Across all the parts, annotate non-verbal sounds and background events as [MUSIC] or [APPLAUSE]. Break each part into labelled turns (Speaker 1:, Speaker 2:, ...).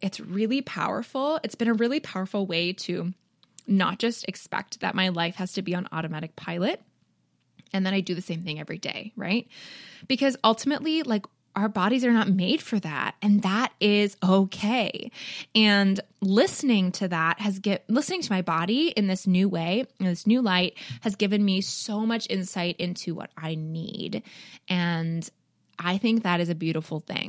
Speaker 1: it's really powerful. It's been a really powerful way to not just expect that my life has to be on automatic pilot and then I do the same thing every day, right? Because ultimately, like, our bodies are not made for that and that is okay and listening to that has get listening to my body in this new way in this new light has given me so much insight into what i need and i think that is a beautiful thing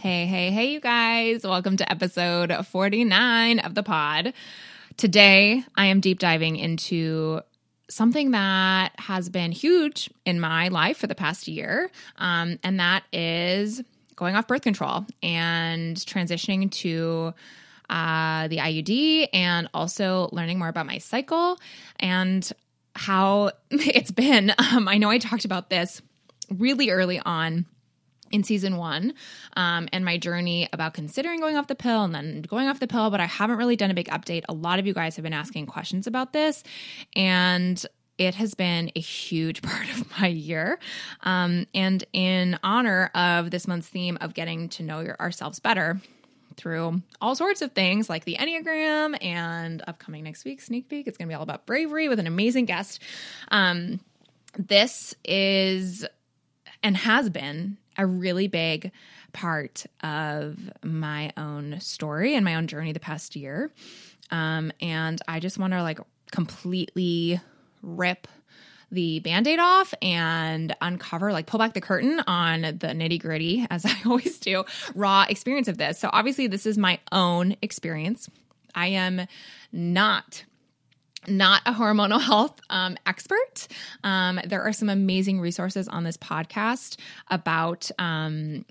Speaker 1: Hey, hey, hey, you guys. Welcome to episode 49 of the pod. Today, I am deep diving into something that has been huge in my life for the past year, um, and that is going off birth control and transitioning to uh, the IUD and also learning more about my cycle and how [LAUGHS] it's been. Um, I know I talked about this really early on in season one um, and my journey about considering going off the pill and then going off the pill, but I haven't really done a big update. A lot of you guys have been asking questions about this, and it has been a huge [LAUGHS] part of my year. Um, and in honor of this month's theme of getting to know your, ourselves better, through all sorts of things like the Enneagram and upcoming next week sneak peek. It's going to be all about bravery with an amazing guest. Um, this is and has been a really big part of my own story and my own journey the past year. Um, and I just want to like completely rip the band-aid off and uncover like pull back the curtain on the nitty-gritty [LAUGHS] as i always do raw experience of this so obviously this is my own experience i am not not a hormonal health um, expert. Um, there are some amazing resources on this podcast about um,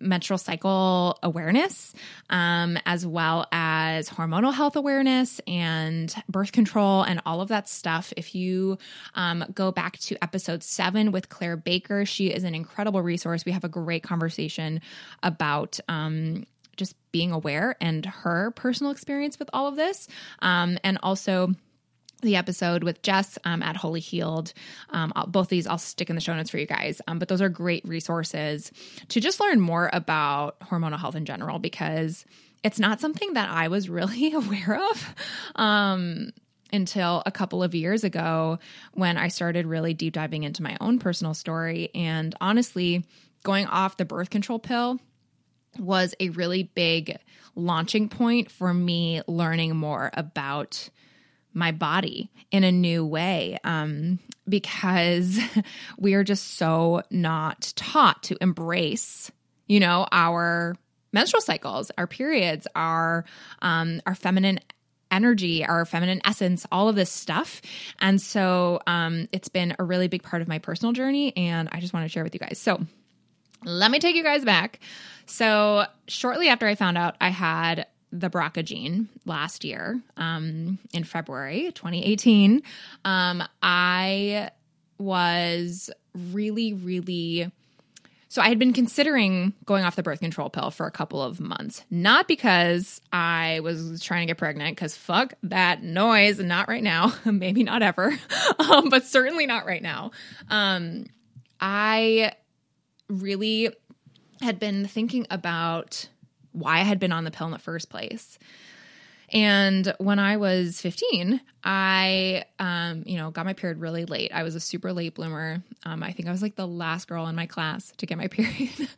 Speaker 1: menstrual cycle awareness, um, as well as hormonal health awareness and birth control and all of that stuff. If you um, go back to episode seven with Claire Baker, she is an incredible resource. We have a great conversation about. Um, just being aware and her personal experience with all of this. And also, the episode with Jess um, at Holy Healed. Um, both these I'll stick in the show notes for you guys. Um, but those are great resources to just learn more about hormonal health in general because it's not something that I was [LAUGHS] really aware of um, until a couple of years ago when I started really deep diving into my own personal story. And honestly, going off the birth control pill was a really big launching point for me learning more about my body in a new way um, because [LAUGHS] we are just so not taught to embrace, you know, our menstrual cycles, our periods, our um, our feminine energy, our feminine essence, all of this stuff. And so um, it's been a really big part of my personal journey, and I just want to share with you guys. So let me take you guys back. So shortly after I found out I had the BRCA gene last year um, in February 2018, um, I was really, really. So I had been considering going off the birth control pill for a couple of months, not because I was trying to get pregnant, because fuck that noise, not right now, [LAUGHS] maybe not ever, [LAUGHS] um, but certainly not right now. Um, I really had been thinking about why I had been on the pill in the first place. And when I was 15, I, um, you know, got my period really late. I was a super late bloomer. Um, I think I was like the last girl in my class to get my [LAUGHS] period.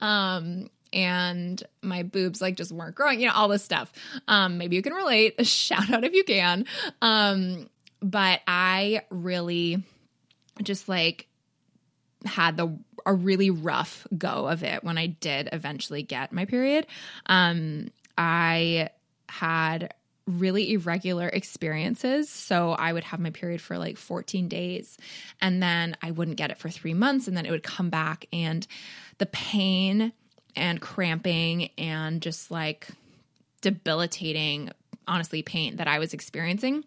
Speaker 1: um, and my boobs like just weren't growing, you know, all this stuff. Um, maybe you can relate. [LAUGHS] Shout out if you can. Um, but I really just like had the a really rough go of it when I did eventually get my period. Um, I had really irregular experiences. So I would have my period for like 14 days and then I wouldn't get it for three months and then it would come back. And the pain and cramping and just like debilitating, honestly, pain that I was experiencing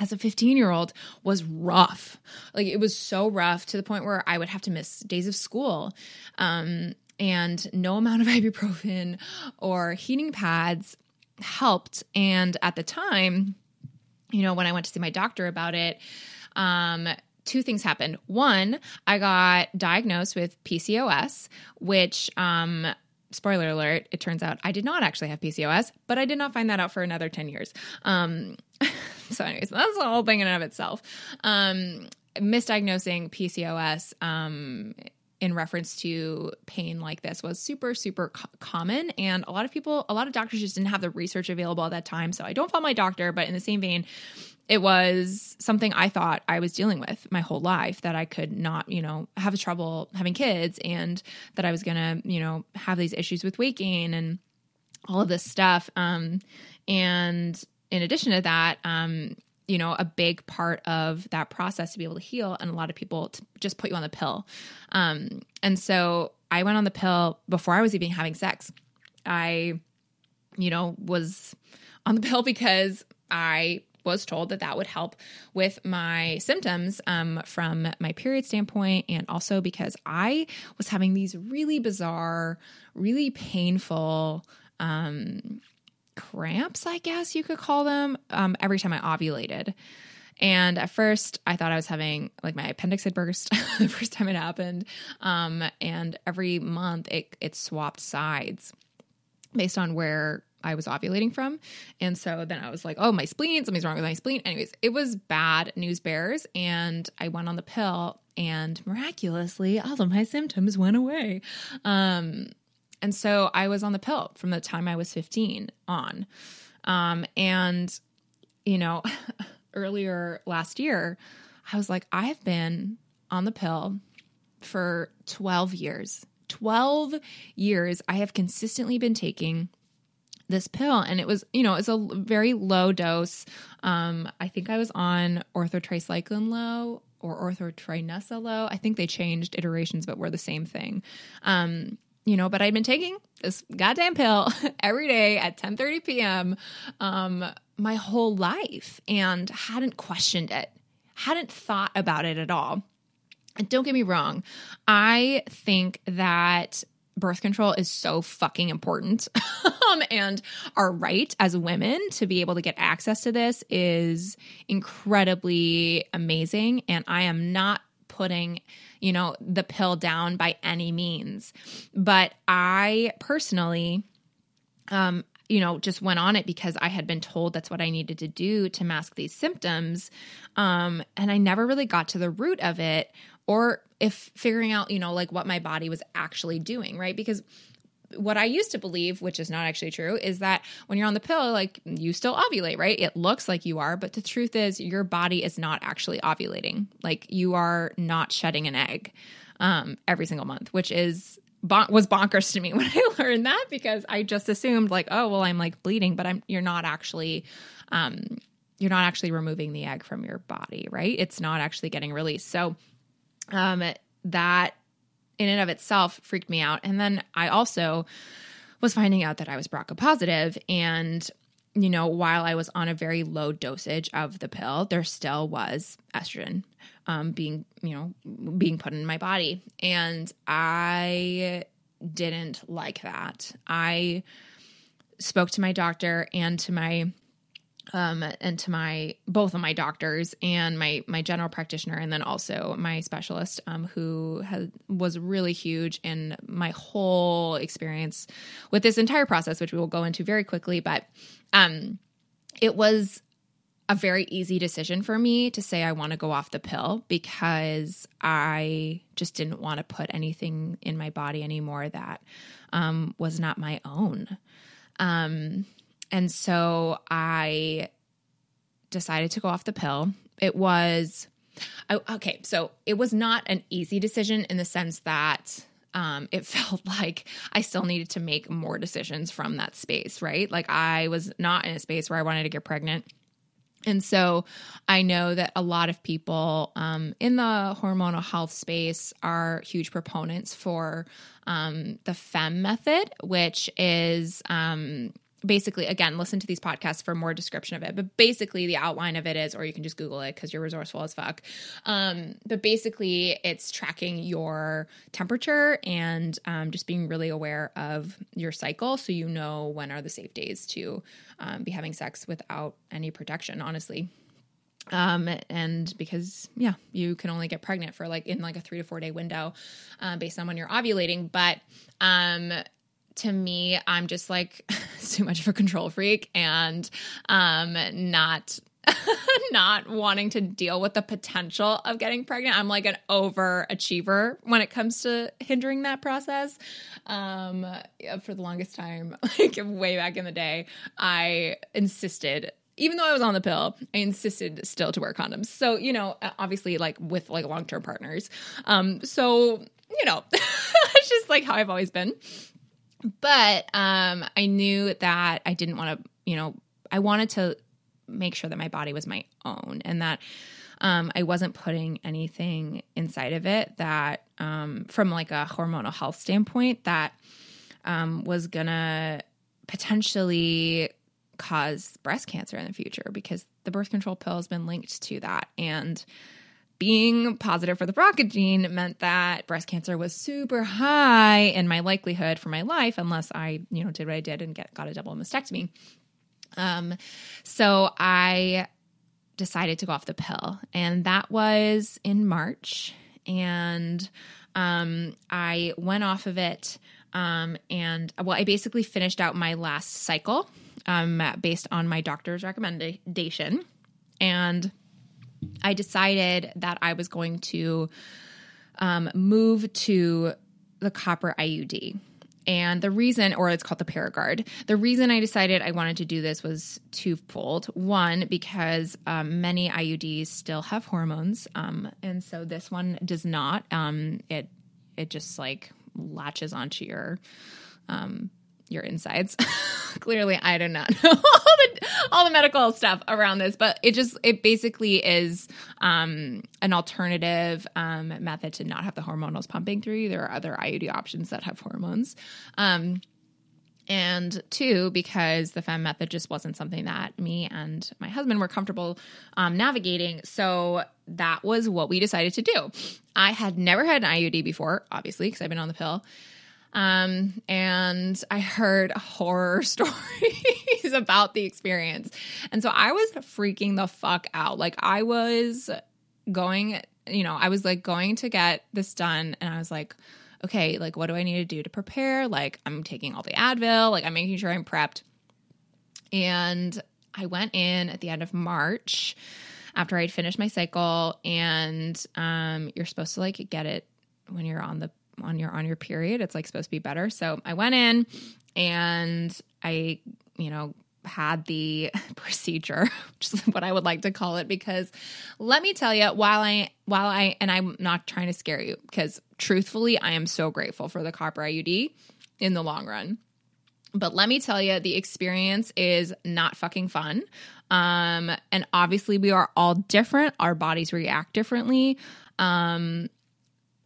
Speaker 1: as a 15 year old was rough. Like it was so rough to the point where I would have to miss days of school. Um, and no amount of [LAUGHS] ibuprofen or heating pads helped. And at the time, you know, when I went to see my doctor about it, um, two things happened. One, I got diagnosed with PCOS, which, um, spoiler alert, it turns out I did not actually have PCOS, but I did not find that out for another 10 years. Um, [LAUGHS] so, anyways, that's the whole thing in and of itself. Um, misdiagnosing PCOS um, in reference to pain like this was super super co- common and a lot of people a lot of doctors just didn't have the research available at that time so i don't fault my doctor but in the same vein it was something i thought i was dealing with my whole life that i could not you know have trouble having kids and that i was gonna you know have these issues with weight gain and all of this stuff um, and in addition to that um, you know, a big part of that process to be able to heal. And a lot of people just put you on the pill. Um, and so I went on the pill before I was even having sex. I, you know, was on the [LAUGHS] pill because I was told that that would help with my symptoms um, from my period standpoint, and also because I was having these really bizarre, really painful um, cramps, I guess you could call them, um, every time I ovulated. And at first, I thought I was having like my appendix had burst [LAUGHS] the first time it happened. Um, and every month, it it swapped sides based on where I was ovulating from. And so then I was like, oh, my spleen, something's wrong with my spleen. Anyways, it was bad news bears. And I went on the pill, and miraculously, all of my symptoms went away. Um, and so I was on the pill from the time I was 15 on. Um, and, you know, [LAUGHS] earlier last year, I was like, I have been on the pill for 12 years. 12 years I have consistently been taking this pill and it was you know it's a very low dose um i think i was on Ortho Tri-Cyclen low or orthotrinesca low i think they changed iterations but were the same thing um you know, but I'd been taking this goddamn pill [LAUGHS] every day at 10 30 p.m. Um, my whole life and hadn't questioned it, hadn't thought about it at all. And don't get me wrong, I think that birth control is so fucking important. [LAUGHS] um, and our right as women to be able to get access to this is incredibly amazing. And I am not putting you know, the pill down by any means. But I personally, um, you know, just went on it because I had been told that's what I needed to do to mask these symptoms. Um, and I never really got to the root of it or if figuring out, you know, like what my body was actually doing, right? Because what I used to believe, which is not actually true, is that when you're on the pill, like you still ovulate, right? It looks like you are, but the truth is your body is not actually ovulating. Like you are not shedding an egg um, every single month, which is bon- was bonkers to me [LAUGHS] when I learned that because I just assumed like, oh, well, I'm like bleeding, but I'm you're not actually. Um, you're not actually removing the egg from your body, right? It's not actually getting released. So, um, that in and of itself freaked me out. And then I also was finding out that I was BRCA positive and you know, while I was on a very low dosage of the pill, there still was estrogen um, being, you know, being put in my body. And I didn't like that. I spoke to my doctor and to my um, and to my both of my doctors and my my general practitioner and then also my specialist um, who was really huge in my whole experience with this entire process which we will go into very quickly but um, it was a very easy decision for me to say I want to go off the pill because I just didn't want to put anything in my body anymore that um, was not my own. Um, and so I decided to go off the pill. It was okay, so it was not an easy decision in the sense that um, it [LAUGHS] felt like I still needed to make more decisions from that space, right? Like I was not in a space where I wanted to get pregnant. And so I know that a lot of people um, in the hormonal health space are huge proponents for um, the FAM method, which is um, basically again listen to these podcasts for more description of it. But basically the outline of it is or you can just google it because you're resourceful as fuck. Um, but basically it's tracking your temperature and um, just being really aware of your cycle so you know when are the safe days to um, be having sex without any protection honestly. Um and because yeah you can only get pregnant for like in like a three to four day window uh, based on when you're ovulating. But um to me, I'm just like [LAUGHS] too much of a control freak and um not [LAUGHS] not wanting to deal with the potential of getting pregnant. I'm like an overachiever when it comes to hindering that process. Um for the longest time, [LAUGHS] like way back in the day, I insisted even though I was on the pill, I insisted still to wear condoms. So, you know, obviously like with like long-term partners. Um so, you know, it's just like how I've always been but um, I knew that I didn't want to, you know, I wanted to make sure that my body was my own and that um, I wasn't putting anything inside of it that, um, from like a hormonal health standpoint, that um, was gonna potentially cause breast cancer in the future because the birth control pill has been linked to that. And being positive for the BRCA gene meant that breast cancer was super high in my likelihood for my life unless I, you know, did what I did and get got a double mastectomy. Um, so I decided to go off the pill, and that was in March, and um, I went off of it. Um, and well, I basically finished out my last cycle um, based on my doctor's recommendation, and I decided that I was going to um, move to the copper IUD. And the reason, or it's called the Paragard, the reason I decided I wanted to do this was twofold. One, because um, many IUDs still have hormones, um, and so this one does not. Um, it it just like latches onto your um, your insides. [LAUGHS] Clearly, I do not [LAUGHS] know all the all the medical stuff around this, but it just it basically is um, an alternative um, method to not have the hormonals pumping through you. There are other IUD options that have hormones. Um, and two, because the FAM method just wasn't something that me and my husband were comfortable um, navigating. So that was what we decided to do. I had never had an IUD before, obviously, because I've been on the pill. Um, and I heard [LAUGHS] horror stories [LAUGHS] about the experience. And so I was freaking the fuck out. Like I was going, you know, I was like going to get this done and I was like, okay, like what do I need to do to prepare? Like I'm taking all the Advil, like I'm making sure I'm prepped. And I went in at the end of March after I'd finished my cycle and um you're supposed to like get it when you're on the on your on your period. It's like supposed to be better. So I went in and I, you know, had the [LAUGHS] procedure, [LAUGHS] which is what I would like to call it, because let me tell you, while I while I and I'm not trying to scare you, because truthfully, I am so grateful for the copper IUD in the long run. But let me tell you, the experience is not fucking fun. Um, and obviously, we are all different. Our bodies react differently. Um,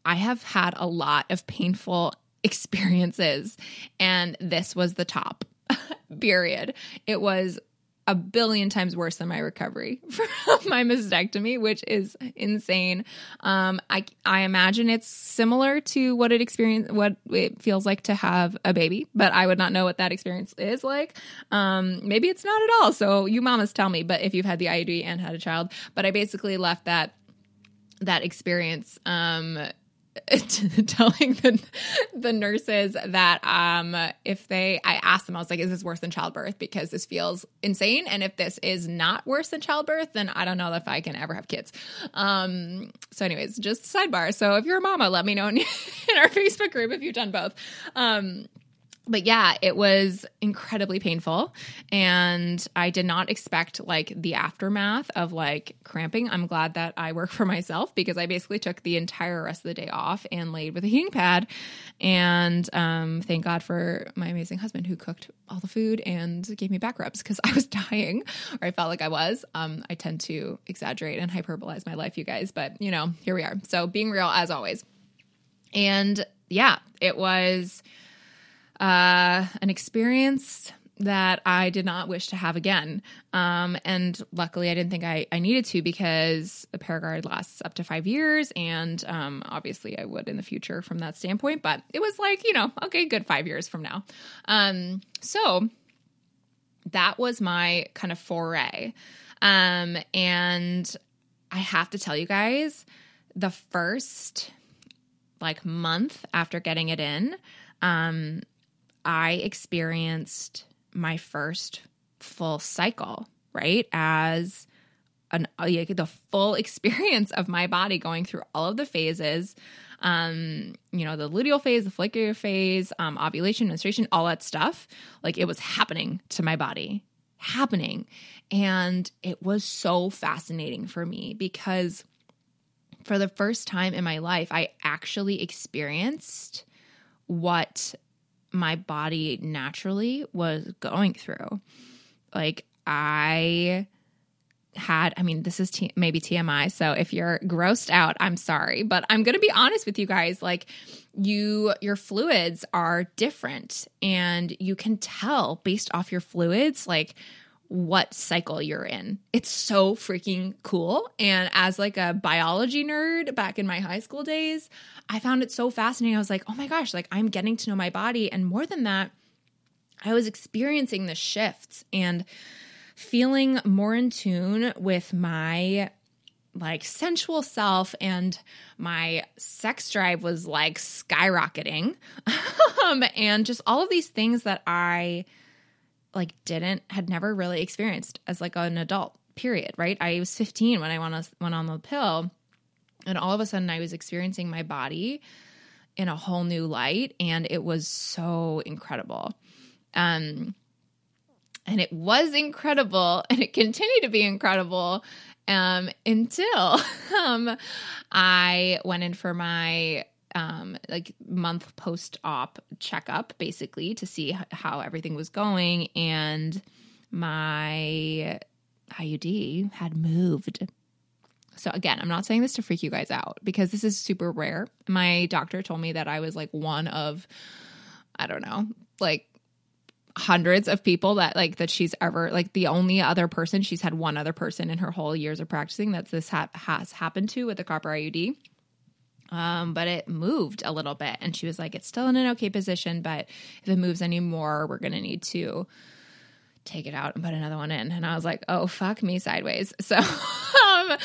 Speaker 1: I have had a lot of painful experiences, and this was the top, [LAUGHS] period. It was a billion times worse than my recovery [LAUGHS] from my mastectomy, which is insane. Um, I I imagine it's similar to what it experience what it feels like to have a baby, but I would not know what that experience is like. Um, maybe it's not at all. So you mamas tell me. But if you've had the IUD and had a child, but I basically left that that experience um [LAUGHS] telling the the nurses that um if they I asked them I was like is this worse than childbirth because this feels insane and if this is not worse than childbirth then I don't know if I can ever have kids. Um so anyways just sidebar so if you're a mama let me know in, [LAUGHS] in our Facebook group if you've done both. Um but yeah, it was incredibly painful. And I did not expect like the aftermath of like cramping. I'm glad that I work [LAUGHS] for myself because I basically took the entire rest of the day off and laid with a heating pad. And um, thank God for my amazing husband who cooked all the food and gave me back rubs because [LAUGHS] I was dying or I felt like I was. Um, I tend to exaggerate and hyperbolize my life, you guys, but you know, here we are. So being real as always. And yeah, it was uh, an experience that I did not wish to have again. Um, and luckily, I didn't think I, I needed to because a Paragard lasts up to five years. And um, obviously, I would in the future from that standpoint. But it was like, you know, okay, good five years from now. Um, so that was my kind of foray. Um, and I have to tell you guys, the first like month after getting it in, um, I experienced my first full cycle, right? As an like the full [LAUGHS] experience of my body going through all of the phases. Um, you know, the luteal phase, the follicular phase, um, ovulation, menstruation, all that stuff. Like it was happening to my body, happening. And it was so fascinating for me because for the first time in my life, I actually experienced what my body naturally was going through. Like I had i mean this is t- maybe tmi so if you're grossed out i'm sorry but i'm going to be honest with you guys like you your fluids are different and you can tell based off your fluids like what cycle you're in. It's so freaking cool. And as like a biology nerd back in my high school days, I found it so fascinating. I was like, "Oh my gosh, like I'm getting to know my body." And more than that, I was experiencing the shifts and feeling more in tune with my like sensual self and my sex drive was like skyrocketing. [LAUGHS] um, and just all of these things that I like didn't had never really experienced as like an adult period right? I was 15 when i went on, went on the pill and all of a sudden i was experiencing my body in a whole new light and it was so incredible. Um and it was incredible [LAUGHS] and it continued to be incredible um until [LAUGHS] um i went in for my um, like month post op checkup basically to see how everything was going and my IUD had moved. So again, I'm not saying this to freak you guys out because this is super rare. My doctor told me that I was like one of I don't know, like hundreds of people that like that she's ever like the only other person she's had one other person in her whole years of practicing that this ha- has happened to with the copper IUD. Um, but it moved a little bit. And she was like, it's still in an okay position, but if it moves anymore, we're going to need to take it out and put another one in. And I was like, oh, fuck me sideways. [LAUGHS] So, um,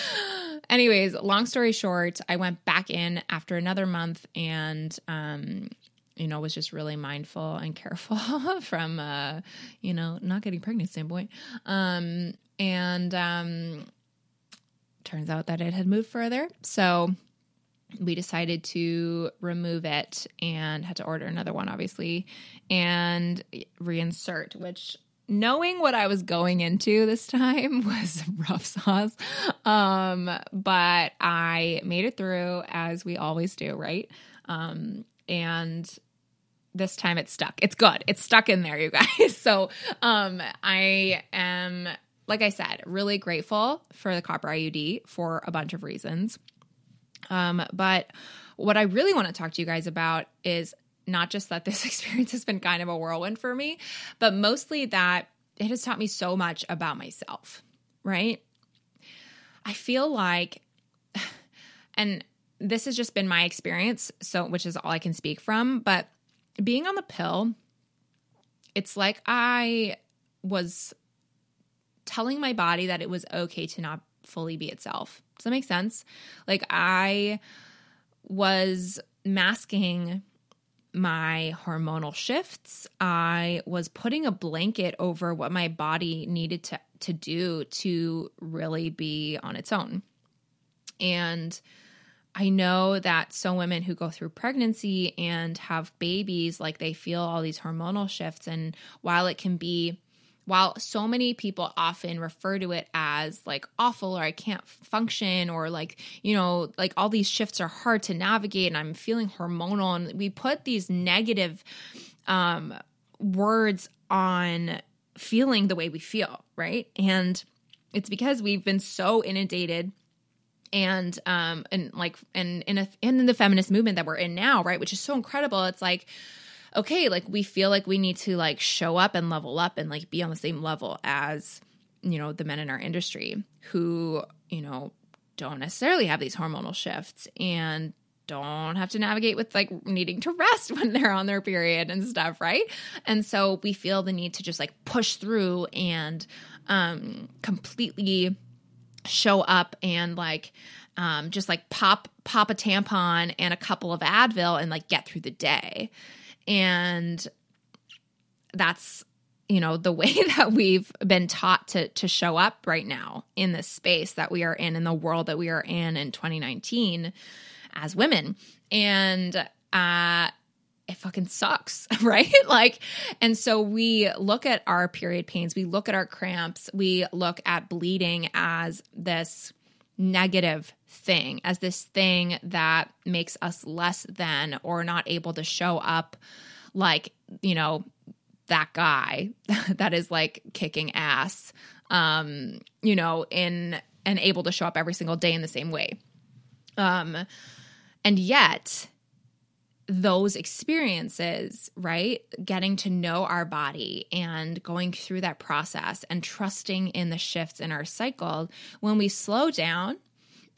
Speaker 1: anyways, long story short, I went back in after another month and, um, you know, was just really mindful and careful [LAUGHS] from, uh, you know, not getting pregnant standpoint. Um, and, um, turns out that it had moved further. So, we decided to remove it and had to order another one, obviously, and reinsert, which knowing what I was going into this time [LAUGHS] was rough sauce. Um, but I made it through as we always do, right? Um, and this time it's stuck. It's good. It's stuck in there, you guys. [LAUGHS] So um, I am, like I said, really grateful for the copper IUD for a bunch of reasons. Um, but what I really want to talk to you guys about is not just that this [LAUGHS] experience has been kind of a whirlwind for me, but mostly that it has taught me so much about myself, right? I feel like, [SIGHS] and this has just been my experience, so which is all I can speak from, but being on the pill, it's like I was telling my body that it was okay to not fully be itself. Does that make sense? Like I was masking my hormonal shifts. I was putting a blanket over what my body needed to to do to really be on its own. And I know that some women who go through pregnancy and have babies like they feel all these hormonal shifts and while it can be while so many people often refer to it as like awful or I can't function or like, you know, like all these shifts are hard to navigate and I'm feeling hormonal and we put these negative um words on feeling the way we feel, right? And it's because we've been so inundated and um and like and in a in the feminist movement that we're in now, right, which is so incredible. It's like okay, like we feel like we need to like show up and level up and like be on the same level as, you know, the men in our industry who, you know, don't necessarily have these hormonal shifts and don't have to navigate with like needing to rest [LAUGHS] when they're on their period and stuff, right? And so we feel the need to just like push through and um completely show up and like um just like pop pop a tampon and a couple of Advil and like get through the day. And that's you know the [LAUGHS] way that we've been taught to to show up right now in this space that we are in in the world that we are in in 2019 as women and uh it fucking sucks, [LAUGHS] right? [LAUGHS] like, and so we look at our period pains, we look at our cramps, we look at bleeding as this negative thing, as this thing that makes us less than or not able to show up like, you know, that guy [LAUGHS] that is like kicking ass, um, you know, in and able to show up every single day in the same way. Um, and yet, those experiences, right? Getting to know our body and going through that process and trusting in the shifts in our cycle, when we slow down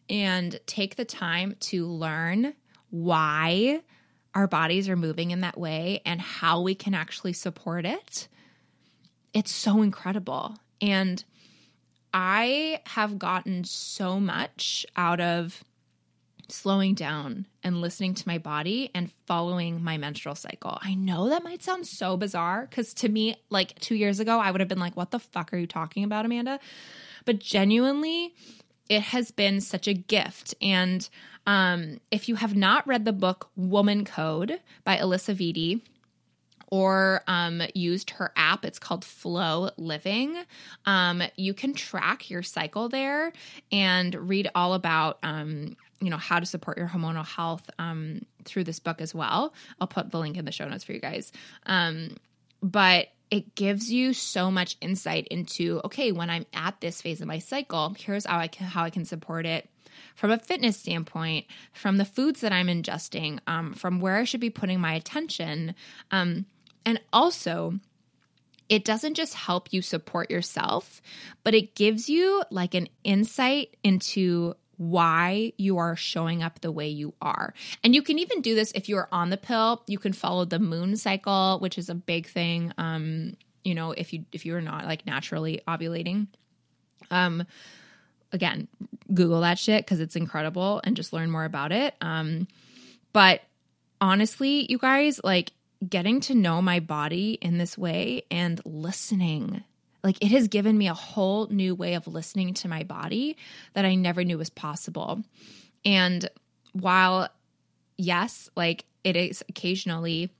Speaker 1: and take the time to learn why our bodies are moving in that way and how we can actually support it, it's so incredible. And I have gotten so much out of slowing down and listening to my body and following my menstrual cycle. I know that might sound so bizarre because to me, like two years ago, I would have been like, what the fuck are you talking about, Amanda? But genuinely, it has been such a gift. And um, if you have not read the book Woman Code by Alisa Vitti, or um, used her app. It's called FLO Living. Um, you can track your cycle there and read all about um, you know how to support your hormonal health um, through this book as well. I'll put the link in the show notes for you guys. Um, but it gives you so much insight into okay, when I'm at this phase of my cycle, here's how I can how I can support it from a fitness standpoint, from the foods that I'm ingesting, um, from where I should be putting my attention, um, and also it doesn't just help you support yourself, but it gives you like an insight into why you are showing up the way you are. And you can even do this if you're on the pill. You can follow the moon cycle, which is a big thing. Um, you know, if you if you're not like naturally ovulating. Um again, Google that shit because it's incredible and just learn more about it. Um, but honestly, you guys, like getting to know my body in this way and listening like it has given me a whole new way of listening to my body that I never knew was possible. And while, yes, like it is occasionally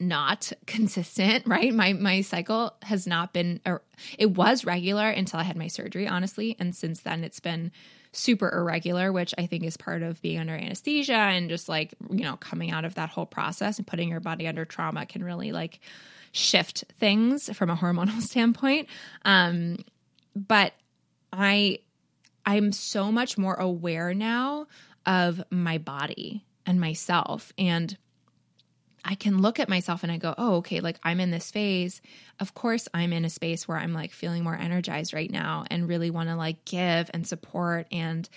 Speaker 1: not [LAUGHS] consistent, right? My my cycle has not been or it was regular until I had my surgery, honestly, and since then it's been super irregular, which I think is part of being under anesthesia and just like, you know, coming out of that whole process and putting your body under trauma can really like shift things from a hormonal [LAUGHS] standpoint. Um, but I I'm so much more aware now of my body and myself and I can look at myself and I go, oh, okay, like I'm in this phase. Of course, I'm in a space where I'm like feeling more energized right now and really want to like give and support and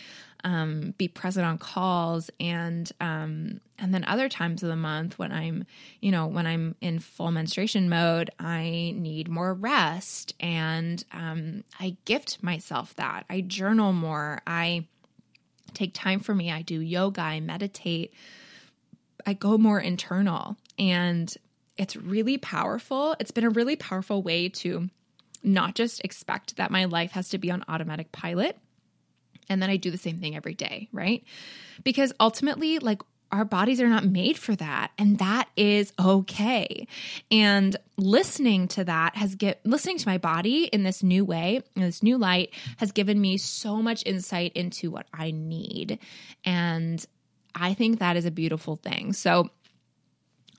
Speaker 1: um, be present on calls and um, and then other times of the month when I'm you know when I'm in full menstruation mode I need more rest and um, I gift myself that. I journal more. I take time for me. I do yoga. I meditate. I go more internal and it's really powerful. It's been a really powerful way to not just expect that my life has to be on automatic pilot and then I do the same thing every day, right? Because ultimately, like, our bodies are not made for that and that is okay. And listening to that has get listening to my body in this new way in this new light has given me so much insight into what i need. And i think that is a beautiful thing. So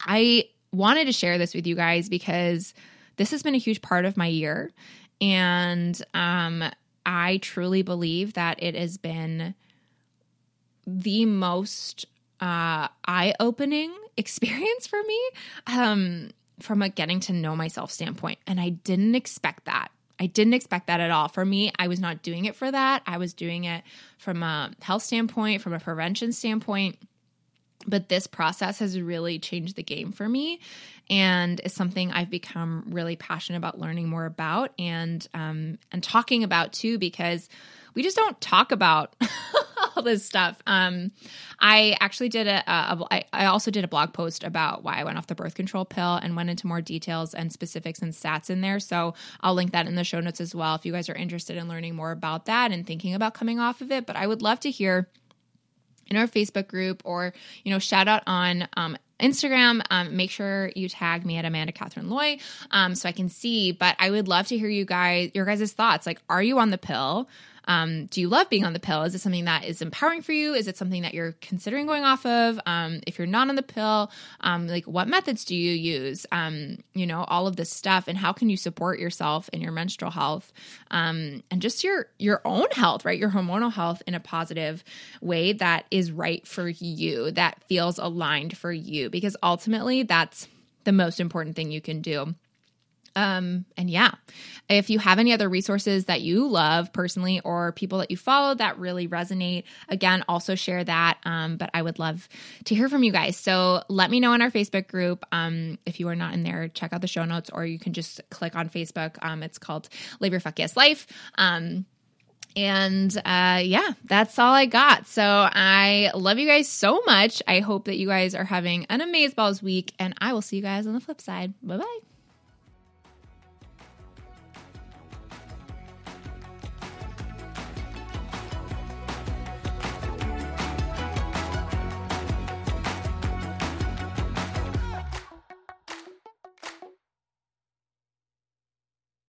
Speaker 1: i wanted to share this with you guys because this has been a huge part of my year and um I truly believe that it has been the most uh, eye opening [LAUGHS] experience for me um, from a getting to know myself standpoint. And I didn't expect that. I didn't expect that at all. For me, I was not doing it for that. I was doing it from a health standpoint, from a prevention standpoint. But this process has really changed the game for me and is something I've become really passionate about learning more about and um, and talking about too because we just don't talk about [LAUGHS] all this stuff. Um, I actually did a, a, a. I also did a blog post about why I went off the birth control pill and went into more details and specifics and stats in there. So I'll link that in the show notes as well if you guys are interested in learning more about that and thinking about coming off of it. But I would love to hear in our Facebook group or you know shout out on um, Instagram. Um, make sure you tag me at Amanda Catherine Loy um, so I can see. But I would love to hear you guys your guys' thoughts. Like, are you on the pill? Um, do you love being on the pill? Is it something that is empowering for you? Is it something that you're considering going off of? Um, if you're not on the pill, um, like what methods do you use? Um, you know, all of this stuff, and how can you support yourself and your menstrual health um, and just your your own health, right? Your hormonal health in a positive way that is right for you, that feels aligned for you, because ultimately that's the most important thing you can do. Um, and yeah, if you have any other resources that you love personally or people that you follow that really resonate, again, also share that. Um, but I would love to hear from you guys. So let me know in our Facebook group. Um, if you are not in there, check out the show notes or you can just click on Facebook. Um, it's called Live Your Fuck Yes Life. Um, and uh, yeah, that's all I got. So I love you guys so much. I hope that you guys are having an amazing balls week, and I will see you guys on the flip side. Bye bye.